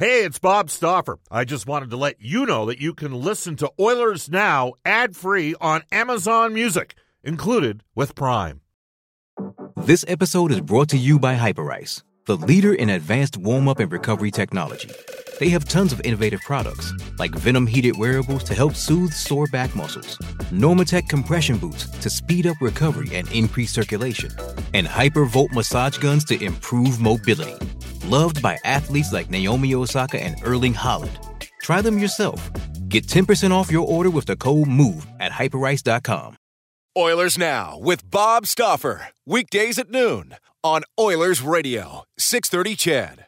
Hey, it's Bob Stauffer. I just wanted to let you know that you can listen to Oilers Now ad free on Amazon Music, included with Prime. This episode is brought to you by Hyperice, the leader in advanced warm up and recovery technology. They have tons of innovative products, like Venom heated wearables to help soothe sore back muscles, Normatec compression boots to speed up recovery and increase circulation, and Hypervolt massage guns to improve mobility loved by athletes like Naomi Osaka and Erling Haaland. Try them yourself. Get 10% off your order with the code MOVE at hyperice.com. Oilers Now with Bob Stauffer. Weekdays at noon on Oilers Radio, 630 CHED.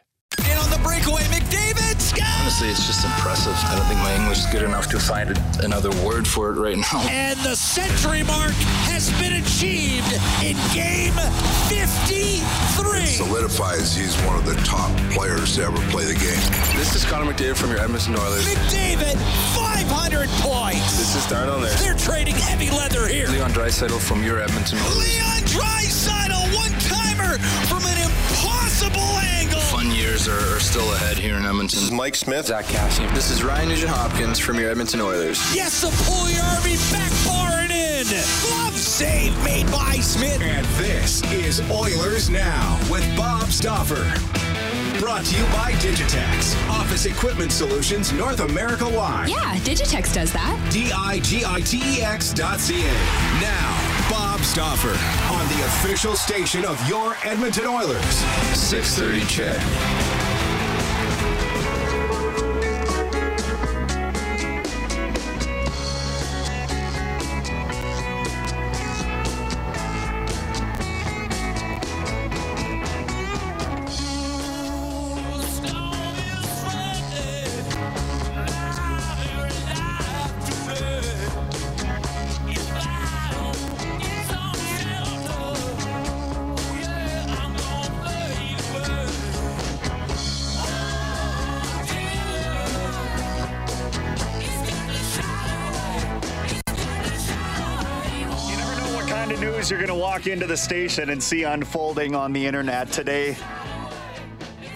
In on the breakaway, McDavid scores! Honestly, it's just impressive. I don't think my English is good enough to find another word for it right now. And the century mark has been achieved in game 53. Solidifies he's one of the top players to ever play the game. This is Connor McDavid from your Edmonton Oilers. McDavid, 500 points. This is Darnell Nurse. They're trading heavy leather here. Leon Draisaitl from your Edmonton Oilers. Leon Draisaitl, one-timer from an impossible angle. Fun years are, are still ahead here in Edmonton. This is Mike Smith. Zack Kassian. This is Ryan Nugent-Hopkins from your Edmonton Oilers. Yes, the Puljujärvi backbar it in. Glove save made by Smith. And this is Oilers Now with Bob Stauffer. Brought to you by Digitex, Office Equipment Solutions North America wide. Yeah, Digitex does that. D I G I T E X dot C A. Now, Bob Stauffer on the official station of your Edmonton Oilers. 630 CHED. News you're going to walk into the station and see unfolding on the internet today.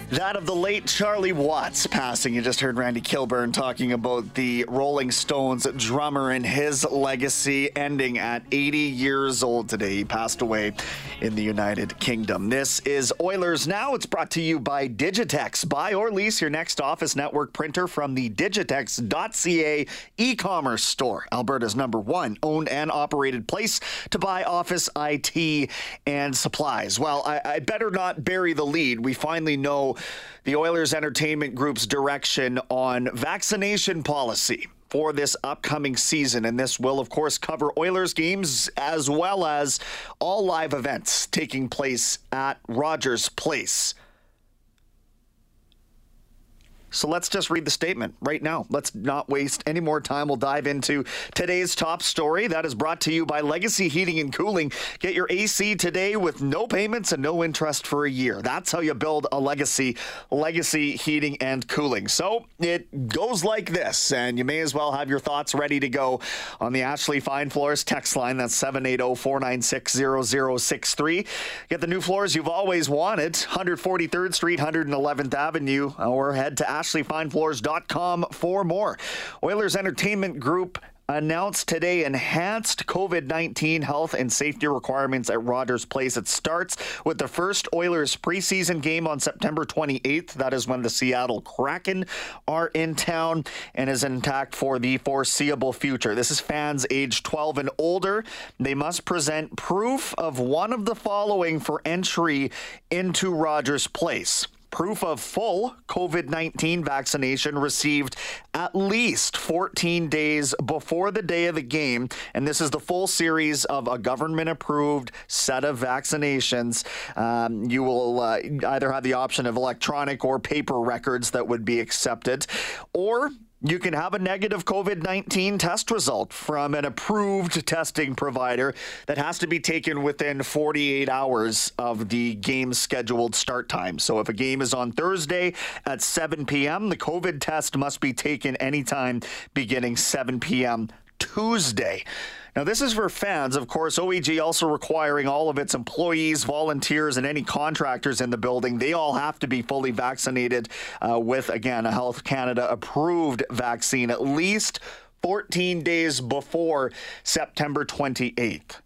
That of the late Charlie Watts passing. You just heard Randy Kilburn talking about the Rolling Stones drummer and his legacy ending at 80 years old today. He passed away in the United Kingdom. This is Oilers Now. It's brought to you by Digitex. Buy or lease your next office network printer from the digitex.ca e commerce store. Alberta's number one owned and operated place to buy office IT and supplies. Well, I, I better not bury the lead. We finally know the Oilers Entertainment Group's direction on vaccination policy for this upcoming season. And this will, of course, cover Oilers games as well as all live events taking place at Rogers Place. So let's just read the statement right now. Let's not waste any more time. We'll dive into today's top story. That is brought to you by Legacy Heating and Cooling. Get your AC today with no payments and no interest for a year. That's how you build a legacy, Legacy Heating and Cooling. So it goes like this, and you may as well have your thoughts ready to go on the Ashley Fine Floors text line. That's 780 496 0063. Get the new floors you've always wanted 143rd Street, 111th Avenue, or head to ashleyfinefloors.com for more. Oilers Entertainment Group announced today enhanced COVID 19 health and safety requirements at Rogers Place. It starts with the first Oilers preseason game on September 28th. That is when the Seattle Kraken are in town and is intact for the foreseeable future. This is fans age 12 and older. They must present proof of one of the following for entry into Rogers Place proof of full COVID 19 vaccination received at least 14 days before the day of the game. And this is the full series of a government approved set of vaccinations. Um, you will uh, either have the option of electronic or paper records that would be accepted, or you can have a negative COVID 19 test result from an approved testing provider that has to be taken within 48 hours of the game's scheduled start time. So, if a game is on Thursday at 7 p.m., the COVID test must be taken anytime beginning 7 p.m. Tuesday. Now, this is for fans. Of course, OEG also requiring all of its employees, volunteers, and any contractors in the building, they all have to be fully vaccinated uh, with, again, a Health Canada approved vaccine at least 14 days before September 28th.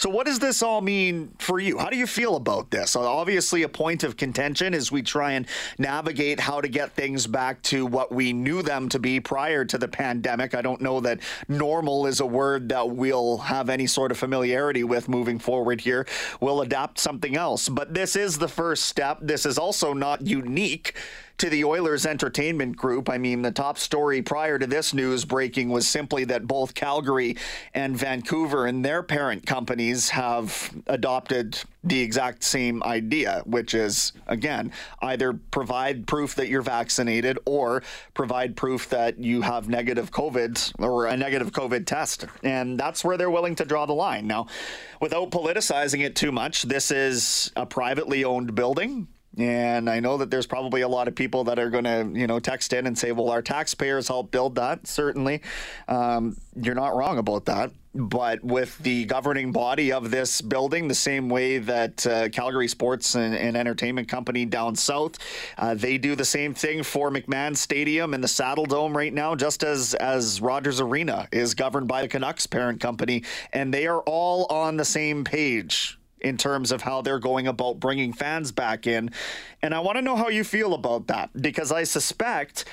So, what does this all mean for you? How do you feel about this? Uh, obviously, a point of contention as we try and navigate how to get things back to what we knew them to be prior to the pandemic. I don't know that normal is a word that we'll have any sort of familiarity with moving forward here. We'll adapt something else. But this is the first step. This is also not unique to the Oilers entertainment group. I mean, the top story prior to this news breaking was simply that both Calgary and Vancouver and their parent companies have adopted the exact same idea, which is, again, either provide proof that you're vaccinated or provide proof that you have negative COVID or a negative COVID test. And that's where they're willing to draw the line. Now, without politicizing it too much, this is a privately owned building. And I know that there's probably a lot of people that are going to, you know, text in and say, well, our taxpayers help build that. Certainly. Um, you're not wrong about that. But with the governing body of this building, the same way that uh, Calgary Sports and, and, Entertainment Company down south, uh, they do the same thing for McMahon Stadium and the Saddle Dome right now, just as, as Rogers Arena is governed by the Canucks parent company. And they are all on the same page in terms of how they're going about bringing fans back in. And I want to know how you feel about that because I suspect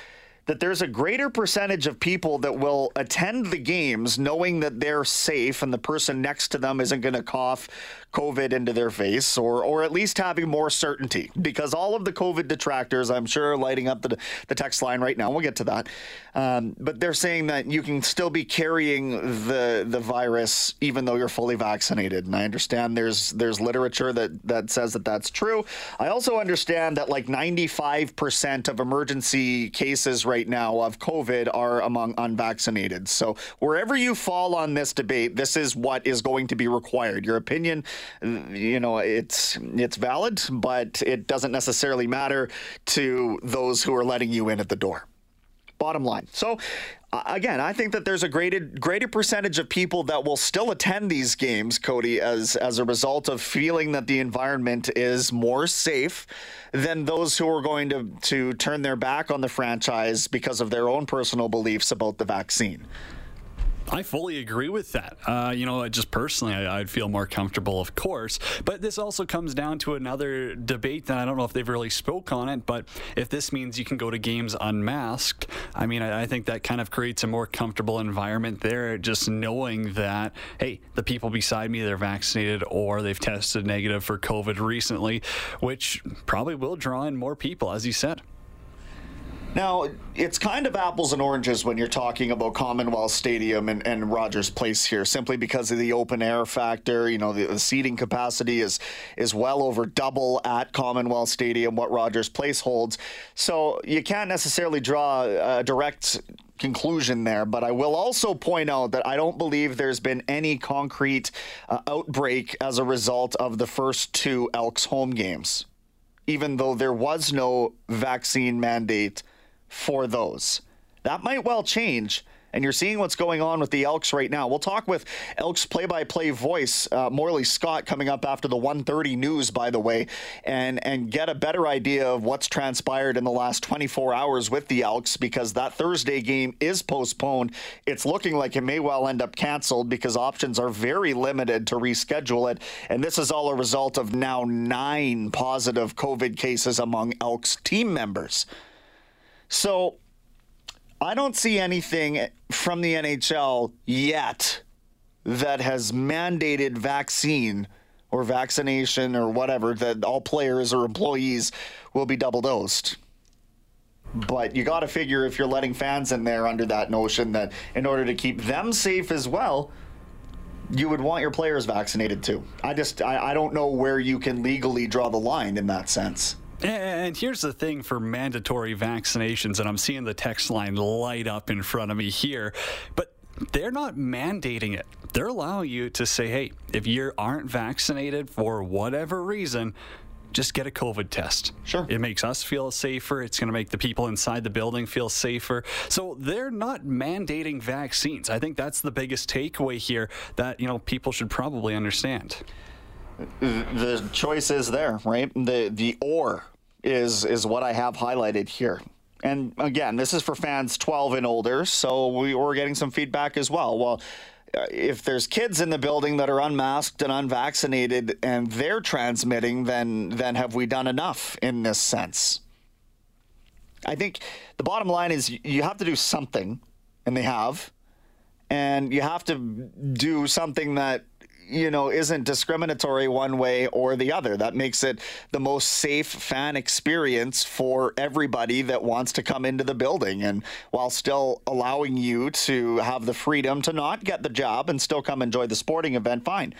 that there's a greater percentage of people that will attend the games knowing that they're safe and the person next to them isn't going to cough COVID into their face, or or at least having more certainty, because all of the COVID detractors, I'm sure, are lighting up the the text line right now. We'll get to that, um, but they're saying that you can still be carrying the the virus even though you're fully vaccinated, and I understand there's there's literature that that says that that's true. I also understand that like 95% of emergency cases right now of COVID are among unvaccinated. So wherever you fall on this debate, this is what is going to be required. Your opinion you know, it's it's valid, but it doesn't necessarily matter to those who are letting you in at the door. Bottom line. So, again, I think that there's a greater greater percentage of people that will still attend these games, Cody, as as a result of feeling that the environment is more safe than those who are going to to turn their back on the franchise because of their own personal beliefs about the vaccine. I fully agree with that. Uh, you know, just personally, I, would feel more comfortable, of course. But this also comes down to another debate that I don't know if they've really spoke on it. But if this means you can go to games unmasked, I mean, I, I think that kind of creates a more comfortable environment there. Just knowing that, hey, the people beside me they're vaccinated or they've tested negative for COVID recently, which probably will draw in more people, as you said. Now, it's kind of apples and oranges when you're talking about Commonwealth Stadium and, and Rogers Place here, simply because of the open air factor. You know, the, the, seating capacity is is well over double at Commonwealth Stadium what Rogers Place holds. So you can't necessarily draw a direct conclusion there, but I will also point out that I don't believe there's been any concrete uh, outbreak as a result of the first two Elks home games, even though there was no vaccine mandate for those. That might well change and you're seeing what's going on with the Elks right now. We'll talk with Elks play-by-play voice uh, Morley Scott coming up after the 1:30 news, by the way, and and get a better idea of what's transpired in the last 24 hours with the Elks because that Thursday game is postponed. It's looking like it may well end up canceled because options are very limited to reschedule it, and this is all a result of now nine positive COVID cases among Elks team members. So I don't see anything from the NHL yet that has mandated vaccine or vaccination or whatever that all players or employees will be double dosed. But you got to figure if you're letting fans in there under that notion that in order to keep them safe as well, you would want your players vaccinated too. I just I, I don't know where you can legally draw the line in that sense. And here's the thing for mandatory vaccinations, and I'm seeing the text line light up in front of me here, but they're not mandating it. They're allowing you to say, hey, if you aren't vaccinated for whatever reason, just get a COVID test. Sure. It makes us feel safer. It's going to make the people inside the building feel safer. So they're not mandating vaccines. I think that's the biggest takeaway here that, you know, people should probably understand. The choice is there, right? The the or is is what I have highlighted here. And again, this is for fans 12 and older, so we were getting some feedback as well. Well, uh, if there's kids in the building that are unmasked and unvaccinated and they're transmitting, then then have we done enough in this sense? I think the bottom line is you have to do something, and they have, and you have to do something that you know, isn't discriminatory one way or the other. That makes it the most safe fan experience for everybody that wants to come into the building. And while still allowing you to have the freedom to not get the job and still come enjoy the sporting event, fine.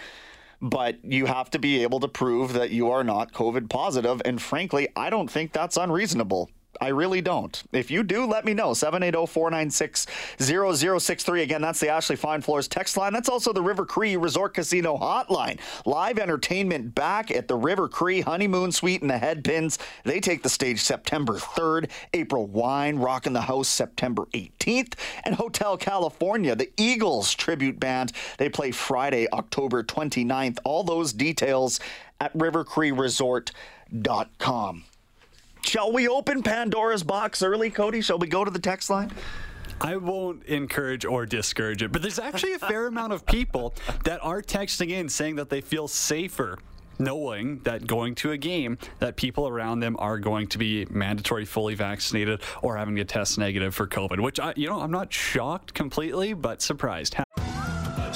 But you have to be able to prove that you are not COVID positive. And frankly, I don't think that's unreasonable. I really don't. If you do, let me know. 780-496-0063. Again, that's the Ashley Fine Floors text line. That's also the River Cree Resort Casino hotline. Live entertainment back at the River Cree Honeymoon Suite and the Headpins. They take the stage September 3rd. April Wine rocking the house September 18th. And Hotel California, the Eagles tribute band. They play Friday, October 29th. All those details at rivercreeresort.com. Shall we open Pandora's box early, Cody? Shall we go to the text line? I won't encourage or discourage it, but there's actually a fair amount of people that are texting in saying that they feel safer knowing that going to a game that people around them are going to be mandatory fully vaccinated or having to test negative for covid which I, you know i'm not shocked completely but surprised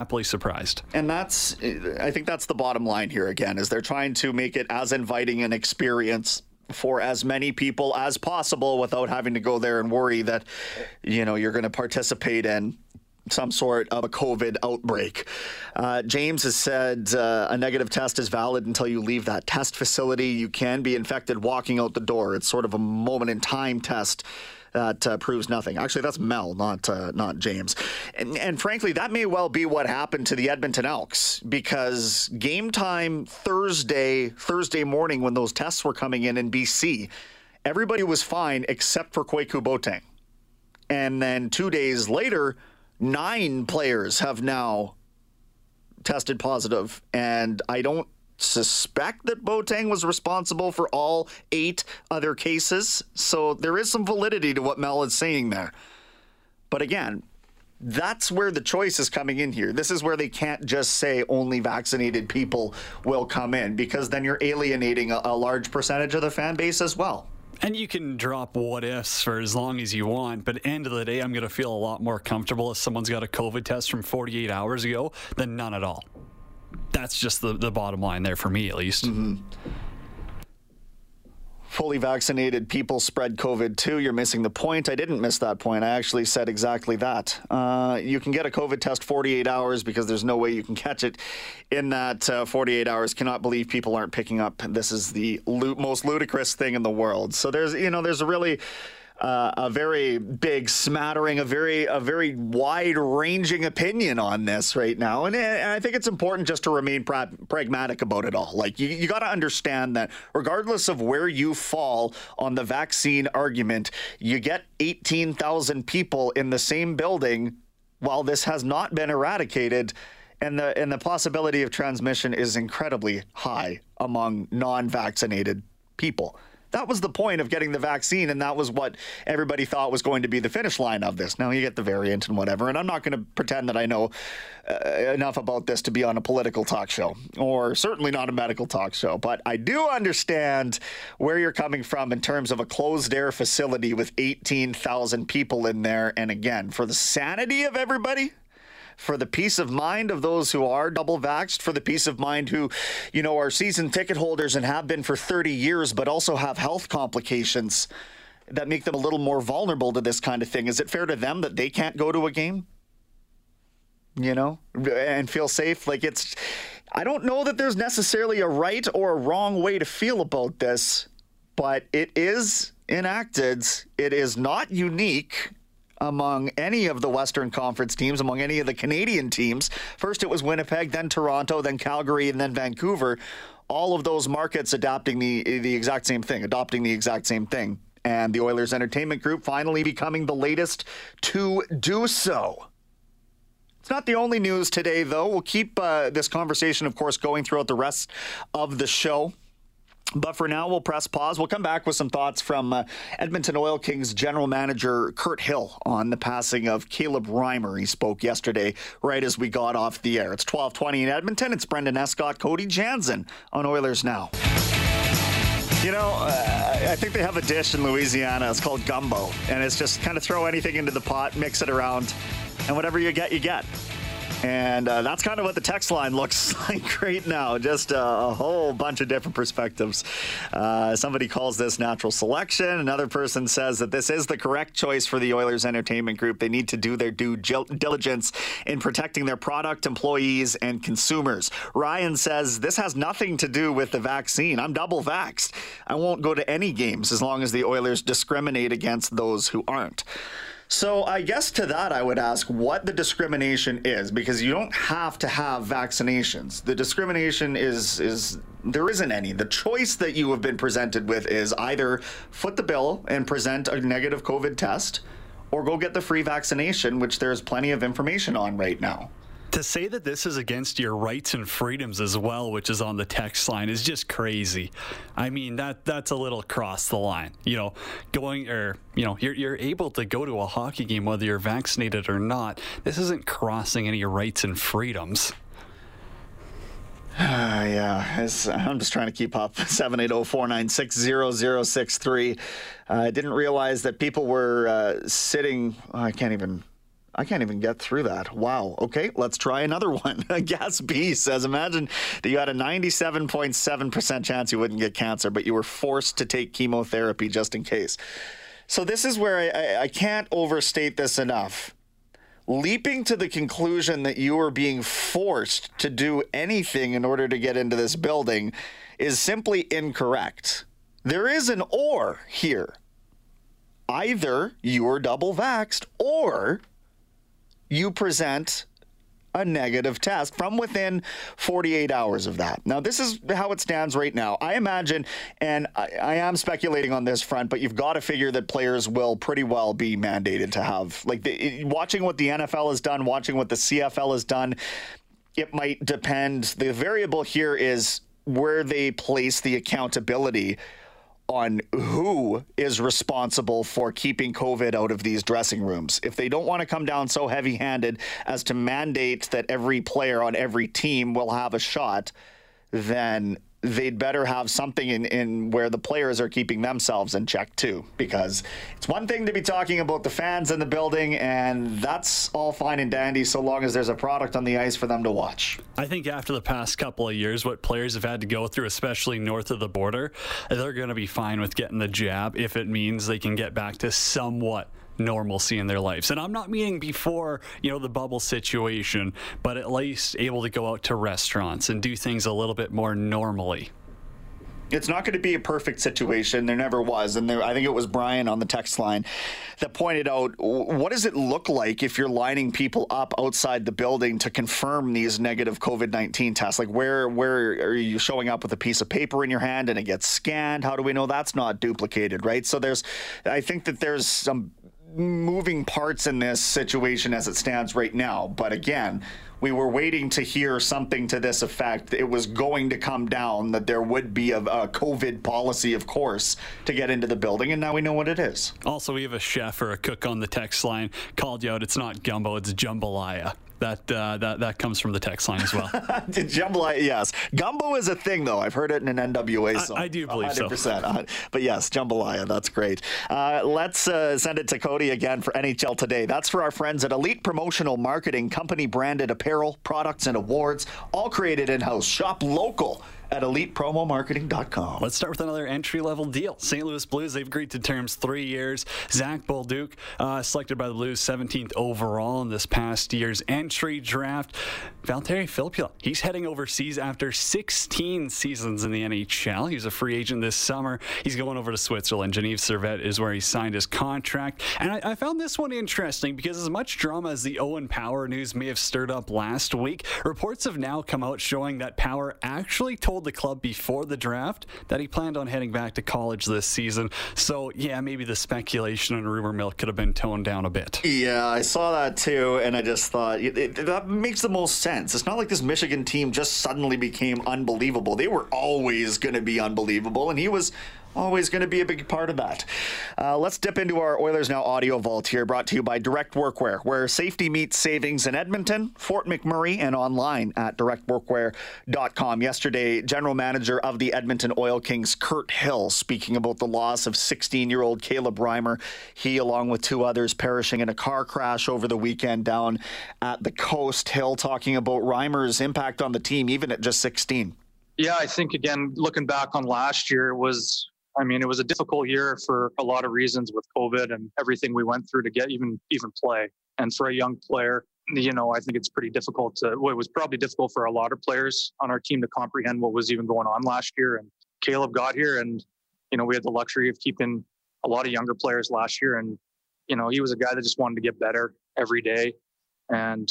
happily surprised. And that's, I think that's the bottom line here again, is they're trying to make it as inviting an experience for as many people as possible without having to go there and worry that, you know, you're going to participate in some sort of a COVID outbreak. Uh, James has said uh, a negative test is valid until you leave that test facility. You can be infected walking out the door. It's sort of a moment in time test that uh, proves nothing. Actually, that's Mel, not uh, not James. And, and frankly, that may well be what happened to the Edmonton Elks because game time Thursday Thursday morning when those tests were coming in in BC, everybody was fine except for Kwaku Boateng. And then two days later, nine players have now tested positive, and I don't suspect that Boateng was responsible for all eight other cases. So there is some validity to what Mel is saying there. But again, that's where the choice is coming in here. This is where they can't just say only vaccinated people will come in because then you're alienating a, a large percentage of the fan base as well. And you can drop what ifs for as long as you want, but end of the day, I'm going to feel a lot more comfortable if someone's got a COVID test from 48 hours ago than none at all that's just the, the bottom line there for me, at least. Mm-hmm. Fully vaccinated people spread COVID too. You're missing the point. I didn't miss that point. I actually said exactly that. Uh, you can get a COVID test 48 hours because there's no way you can catch it in that uh, 48 hours. Cannot believe people aren't picking up. This is the lo- most ludicrous thing in the world. So there's, you know, there's a really uh, a very big smattering, a very a very wide ranging opinion on this right now, and, and I think it's important just to remain pra- pragmatic about it all. Like you, you got to understand that regardless of where you fall on the vaccine argument, you get eighteen thousand people in the same building while this has not been eradicated and the and the possibility of transmission is incredibly high among non-vaccinated people. That was the point of getting the vaccine, and that was what everybody thought was going to be the finish line of this. Now you get the variant and whatever, and I'm not going to pretend that I know uh, enough about this to be on a political talk show, or certainly not a medical talk show, but I do understand where you're coming from in terms of a closed air facility with 18,000 people in there. And again, for the sanity of everybody, for the peace of mind of those who are double vaxxed, for the peace of mind who, you know, are season ticket holders and have been for 30 years, but also have health complications that make them a little more vulnerable to this kind of thing. Is it fair to them that they can't go to a game? You know, and feel safe? Like it's, I don't know that there's necessarily a right or a wrong way to feel about this, but it is enacted. It is not unique among any of the Western Conference teams, among any of the Canadian teams. First, it was Winnipeg, then Toronto, then Calgary, and then Vancouver. All of those markets adopting the the exact same thing, adopting the exact same thing. And the Oilers Entertainment Group finally becoming the latest to do so. It's not the only news today, though. We'll keep uh, this conversation, of course, going throughout the rest of the show. But for now, we'll press pause. We'll come back with some thoughts from uh, Edmonton Oil Kings general manager Kirt Hill on the passing of Caleb Reimer. He spoke yesterday right as we got off the air. It's 1220 in Edmonton. It's Brendan Escott, Cody Jansen on Oilers Now. You know, uh, I think they have a dish in Louisiana. It's called gumbo. And it's just kind of throw anything into the pot, mix it around, and whatever you get, you get. And uh, that's kind of what the text line looks like right now. Just a, a whole bunch of different perspectives. Uh, somebody calls this natural selection. Another person says that this is the correct choice for the Oilers Entertainment Group. They need to do their due diligence in protecting their product, employees, and consumers. Ryan says this has nothing to do with the vaccine. I'm double vaxxed. I won't go to any games as long as the Oilers discriminate against those who aren't. So I guess to that I would ask what the discrimination is because you don't have to have vaccinations. The discrimination is is there isn't any. The choice that you have been presented with is either foot the bill and present a negative COVID test or go get the free vaccination, which there's plenty of information on right now. To say that this is against your rights and freedoms as well, which is on the text line, is just crazy. I mean that that's a little cross the line. You know, going or you know you're you're able to go to a hockey game whether you're vaccinated or not. This isn't crossing any rights and freedoms. Uh, yeah, I'm just trying to keep up. 780-496-0063. Uh, I didn't realize that people were uh, sitting. Oh, I can't even I can't even get through that. Wow. Okay, let's try another one. Gas B says Imagine that you had a 97.7% chance you wouldn't get cancer, but you were forced to take chemotherapy just in case. So, this is where I, I, I can't overstate this enough. Leaping to the conclusion that you are being forced to do anything in order to get into this building is simply incorrect. There is an or here. Either you are double vaxxed or you present a negative test from within 48 hours of that. Now, this is how it stands right now. I imagine, and I, I, am speculating on this front, but you've got to figure that players will pretty well be mandated to have, like, the, watching what the NFL has done, watching what the CFL has done, it might depend. The variable here is where they place the accountability on who is responsible for keeping COVID out of these dressing rooms. If they don't want to come down so heavy handed as to mandate that every player on every team will have a shot, then they'd better have something in, in where the players are keeping themselves in check too. Because it's one thing to be talking about the fans in the building, and that's all fine and dandy so long as there's a product on the ice for them to watch. I think after the past couple of years, what players have had to go through, especially north of the border, they're going to be fine with getting the jab if it means they can get back to somewhat normalcy in their lives. And I'm not meaning before, you know, the bubble situation, but at least able to go out to restaurants and do things a little bit more normally. It's not going to be a perfect situation. There never was. And there, I think it was Brian on the text line that pointed out what does it look like if you're lining people up outside the building to confirm these negative COVID 19 tests? Like, where, where are you showing up with a piece of paper in your hand and it gets scanned? How do we know that's not duplicated, right? So there's, I think that there's some moving parts in this situation as it stands right now. But again, we were waiting to hear something to this effect. It was going to come down, that there would be a, a, COVID policy, of course, to get into the building, and now we know what it is. Also, we have a chef or a cook on the text line called you out. It's not gumbo, it's jambalaya that uh, that that comes from the text line as well. jambalaya, yes. Gumbo is a thing, though. I've heard it in an NWA song. I, I do believe 100%, so. Uh, but yes, jambalaya. That's great. Uh, let's uh, send it to Cody again for NHL Today. That's for our friends at Elite Promotional Marketing, company branded apparel, products, and awards, all created in house. Shop local at elitepromomarketing.com. Let's start with another entry level deal. St. Louis Blues, they've agreed to terms three years. Zach Bolduc, uh, selected by the Blues 17th overall in this past year's entry draft. Valtteri Filppula, he's heading overseas after 16 seasons in the NHL. He's a free agent this summer. He's going over to Switzerland. Genève Servette is where he signed his contract. And I, I found this one interesting because as much drama as the Owen Power news may have stirred up last week, reports have now come out showing that Power actually told told the club before the draft that he planned on heading back to college this season. So, yeah, maybe the speculation and rumor mill could have been toned down a bit. Yeah, I saw that too, and I just thought it, it, that makes the most sense. It's not like this Michigan team just suddenly became unbelievable. They were always going to be unbelievable, and he was always going to be a big part of that. Uh, let's dip into our Oilers Now audio vault here, brought to you by Direct Workwear, where safety meets savings in Edmonton, Fort McMurray, and online at directworkwear.com. Yesterday, general manager of the Edmonton Oil Kings, Kirt Hill, speaking about the loss of 16 year old Caleb Reimer. He, along with two others, perishing in a car crash over the weekend down at the coast. Hill talking about Reimer's impact on the team, even at just 16. Yeah, I think again, looking back on last year, it was I mean, it was a difficult year for a lot of reasons with COVID and everything we went through to get even even play. And for a young player, you know, I think it's pretty difficult to. Well, it was probably difficult for a lot of players on our team to comprehend what was even going on last year. And Caleb got here, and you know, we had the luxury of keeping a lot of younger players last year, and you know, he was a guy that just wanted to get better every day, and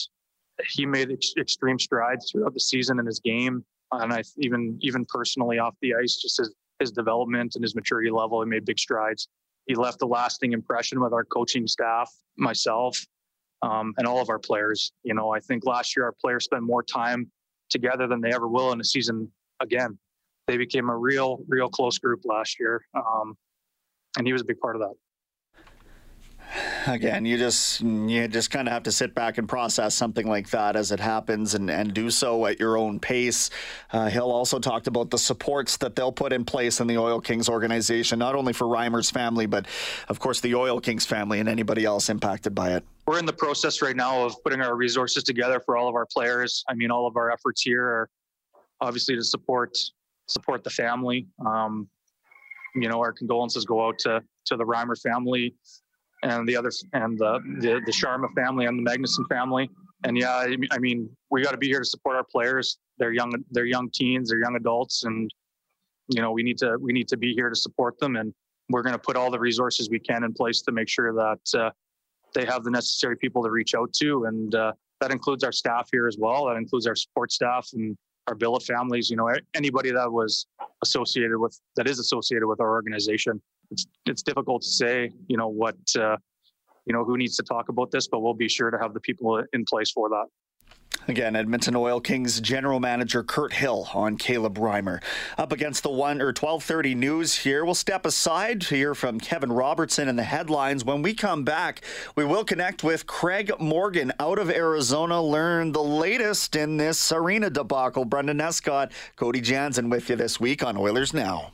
he made ex- extreme strides throughout the season in his game, and I even even personally off the ice, just his his development and his maturity level. He made big strides. He left a lasting impression with our coaching staff, myself, um, and all of our players. You know, I think last year our players spent more time together than they ever will in a season again. They became a real, real close group last year. Um, and he was a big part of that again, you just you just kind of have to sit back and process something like that as it happens, and, and do so at your own pace. Uh, Hill also talked about the supports that they'll put in place in the Oil Kings organization, not only for Reimer's family, but of course the Oil Kings family and anybody else impacted by it. We're in the process right now of putting our resources together for all of our players. I mean, all of our efforts here are obviously to support support the family. Um, you know, our condolences go out to to the Reimer family and the other and the the, the Sharma family and the Magnuson family. And yeah, I, mean, we got to be here to support our players. They're young, they're young teens, they're young adults, and you know we need to we need to be here to support them. And we're going to put all the resources we can in place to make sure that uh, they have the necessary people to reach out to, and uh, that includes our staff here as well. That includes our support staff and our billet families. You know, anybody that was associated with that is associated with our organization it's it's difficult to say, you know, what uh, you know who needs to talk about this, but we'll be sure to have the people in place for that. Again, Edmonton Oil Kings general manager Kirt Hill on Caleb Reimer. Up against the one or twelve thirty news here. We'll step aside to hear from Kevin Robertson and the headlines. When we come back, we will connect with Craig Morgan out of Arizona. Learn the latest in this arena debacle. Brendan Escott, Cody Jansen with you this week on Oilers Now.